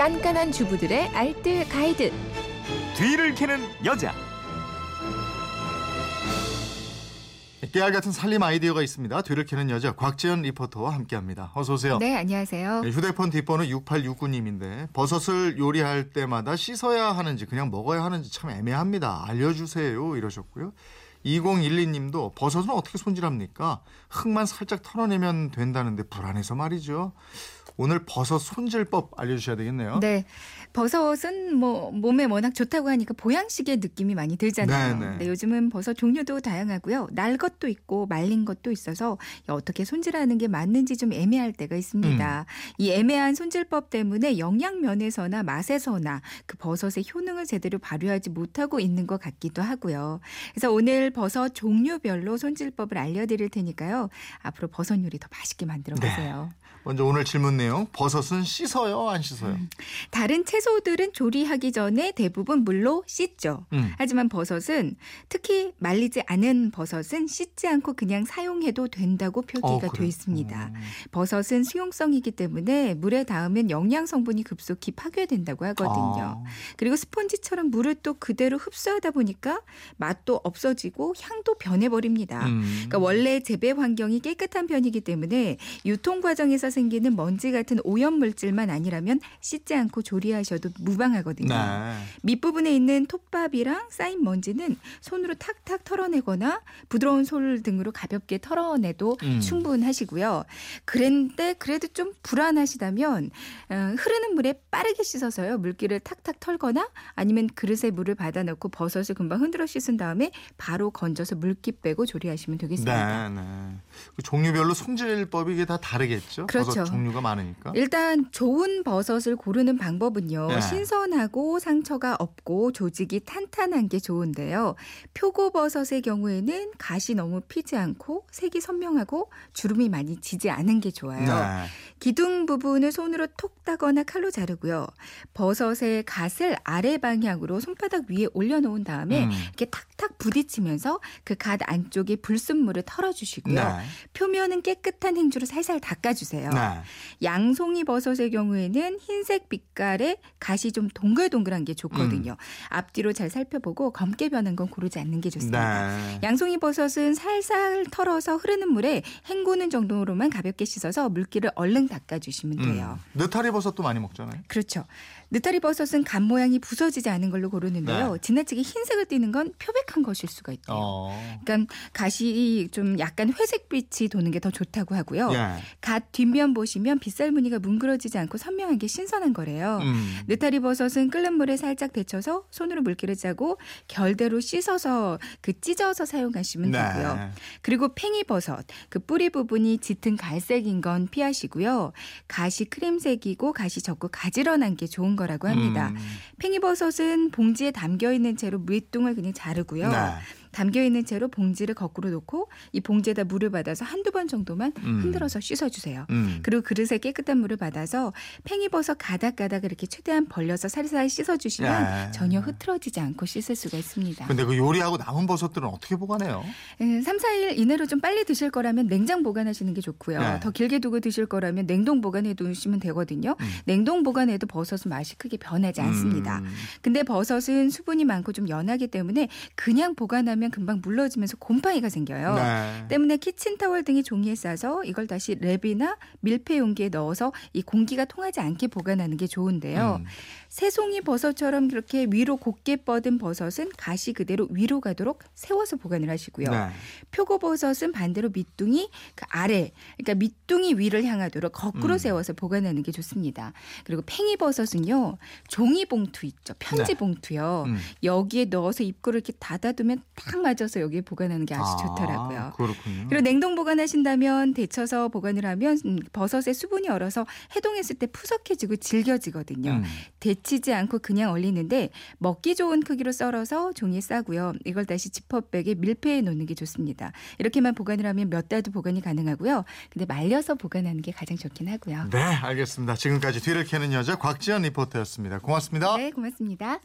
깐깐한 주부들의 알뜰 가이드. 뒤를 캐는 여자. 깨알 같은 살림 아이디어가 있습니다. 뒤를 캐는 여자 곽지연 리포터와 함께합니다. 어서 오세요. 네, 안녕하세요. 네, 휴대폰 뒷번호 6869님인데 버섯을 요리할 때마다 씻어야 하는지 그냥 먹어야 하는지 참 애매합니다. 알려주세요 이러셨고요. 2012님도 버섯은 어떻게 손질합니까? 흙만 살짝 털어내면 된다는데 불안해서 말이죠. 오늘 버섯 손질법 알려주셔야 되겠네요. 네. 버섯은 뭐 몸에 워낙 좋다고 하니까 보양식의 느낌이 많이 들잖아요. 네네. 네, 요즘은 버섯 종류도 다양하고요. 날 것도 있고 말린 것도 있어서 어떻게 손질하는 게 맞는지 좀 애매할 때가 있습니다. 음. 이 애매한 손질법 때문에 영양 면에서나 맛에서나 그 버섯의 효능을 제대로 발휘하지 못하고 있는 것 같기도 하고요. 그래서 오늘 버섯 종류별로 손질법을 알려드릴 테니까요. 앞으로 버섯 요리 더 맛있게 만들어 네. 보세요. 먼저 오늘 질문 내용 버섯은 씻어요 안 씻어요? 다른 채소들은 조리하기 전에 대부분 물로 씻죠. 음. 하지만 버섯은 특히 말리지 않은 버섯은 씻지 않고 그냥 사용해도 된다고 표기가 어, 돼 그래요? 있습니다. 음. 버섯은 수용성이기 때문에 물에 닿으면 영양 성분이 급속히 파괴된다고 하거든요. 아. 그리고 스펀지처럼 물을 또 그대로 흡수하다 보니까 맛도 없어지고 향도 변해버립니다. 음. 그러니까 원래 재배 환경이 깨끗한 편이기 때문에 유통 과정에서 생기는 먼지 같은 오염 물질만 아니라면 씻지 않고 조리하셔도 무방하거든요. 네. 밑부분에 있는 톱밥이랑 쌓인 먼지는 손으로 탁탁 털어내거나 부드러운 솔 등으로 가볍게 털어내도 음. 충분하시고요. 그런데 그래도 좀 불안하시다면 어, 흐르는 물에 빠르게 씻어서요. 물기를 탁탁 털거나 아니면 그릇에 물을 받아 넣고 버섯을 금방 흔들어 씻은 다음에 바로 건져서 물기 빼고 조리하시면 되겠습니다. 네, 네. 그 종류별로 손질법이 이게 다 다르겠죠? 그렇죠. 종류가 많 으니까. 일단 좋은 버섯을 고르는 방법은요. 네. 신선하고 상처가 없고 조직이 탄탄한 게 좋은데요. 표고버섯의 경우에는 가시 너무 피지 않고 색이 선명하고 주름이 많이 지지 않은 게 좋아요. 네. 기둥 부분을 손으로 톡 따거나 칼로 자르고요. 버섯의 갓을 아래 방향으로 손바닥 위에 올려놓은 다음에 음. 이렇게 탁탁 부딪히면서 그 갓 안쪽에 불순물을 털어주시고요. 네. 표면은 깨끗한 행주로 살살 닦아주세요. 네. 양송이 버섯의 경우에는 흰색 빛깔의 갓이 좀 동글동글한 게 좋거든요. 앞뒤로 잘 살펴보고 검게 변한 건 고르지 않는 게 좋습니다. 네. 양송이 버섯은 살살 털어서 흐르는 물에 헹구는 정도로만 가볍게 씻어서 물기를 얼른 닦아주시면 돼요. 음. 느타리 버섯도 많이 먹잖아요. 그렇죠. 느타리 버섯은 간 모양이 부서지지 않은 걸로 고르는데요. 네. 지나치게 흰색을 띠는 건 표백한 것일 수가 있대요. 어. 그러니까 가시 좀 약간 회색빛이 도는 게 더 좋다고 하고요. 예. 갓 뒷면 보시면 빗살 무늬가 뭉그러지지 않고 선명한 게 신선한 거래요. 음. 느타리 버섯은 끓는 물에 살짝 데쳐서 손으로 물기를 짜고 결대로 씻어서 그 찢어서 사용하시면 되고요. 네. 그리고 팽이 버섯 그 뿌리 부분이 짙은 갈색인 건 피하시고요. 가시 크림색이고 가시 적고 가지런한 게 좋은 거라고 합니다. 음. 팽이 버섯은 봉지에 담겨 있는 채로 밑둥을 그냥 자르고요. 네. 담겨 있는 채로 봉지를 거꾸로 놓고 이 봉지에다 물을 받아서 한두 번 정도만 음. 흔들어서 씻어 주세요. 음. 그리고 그릇에 깨끗한 물을 받아서 팽이버섯 가닥가닥 이렇게 최대한 벌려서 살살 씻어 주시면 예. 전혀 흐트러지지 않고 씻을 수가 있습니다. 근데 그 요리하고 남은 버섯들은 어떻게 보관해요? 음, 3, 4일 이내로 좀 빨리 드실 거라면 냉장 보관하시는 게 좋고요. 네. 더 길게 두고 드실 거라면 냉동 보관해 두시면 되거든요. 음. 냉동 보관해도 버섯은 맛이 크게 변하지 않습니다. 음. 근데 버섯은 수분이 많고 좀 연하기 때문에 그냥 보관하면 금방 물러지면서 곰팡이가 생겨요. 네. 때문에 키친타월 등의 종이에 싸서 이걸 다시 랩이나 밀폐 용기에 넣어서 이 공기가 통하지 않게 보관하는 게 좋은데요. 음. 새송이 버섯처럼 그렇게 위로 곧게 뻗은 버섯은 가시 그대로 위로 가도록 세워서 보관을 하시고요. 네. 표고버섯은 반대로 밑둥이 그 아래, 그러니까 밑둥이 위를 향하도록 거꾸로 음. 세워서 보관하는 게 좋습니다. 그리고 팽이버섯은요, 종이봉투 있죠, 편지 네. 봉투요. 음. 여기에 넣어서 입구를 이렇게 닫아두면 딱 맞아서 여기에 보관하는 게 아주 아, 좋더라고요. 그렇군요. 그리고 냉동 보관하신다면 데쳐서 보관을 하면 음, 버섯의 수분이 얼어서 해동했을 때 푸석해지고 질겨지거든요. 음. 데치지 않고 그냥 얼리는데 먹기 좋은 크기로 썰어서 종이에 싸고요. 이걸 다시 지퍼백에 밀폐해 놓는 게 좋습니다. 이렇게만 보관을 하면 몇 달도 보관이 가능하고요. 근데 말려서 보관하는 게 가장 좋긴 하고요. 네, 알겠습니다. 지금까지 뒤를 캐는 여자 곽지연 리포터였습니다. 고맙습니다. 네, 고맙습니다.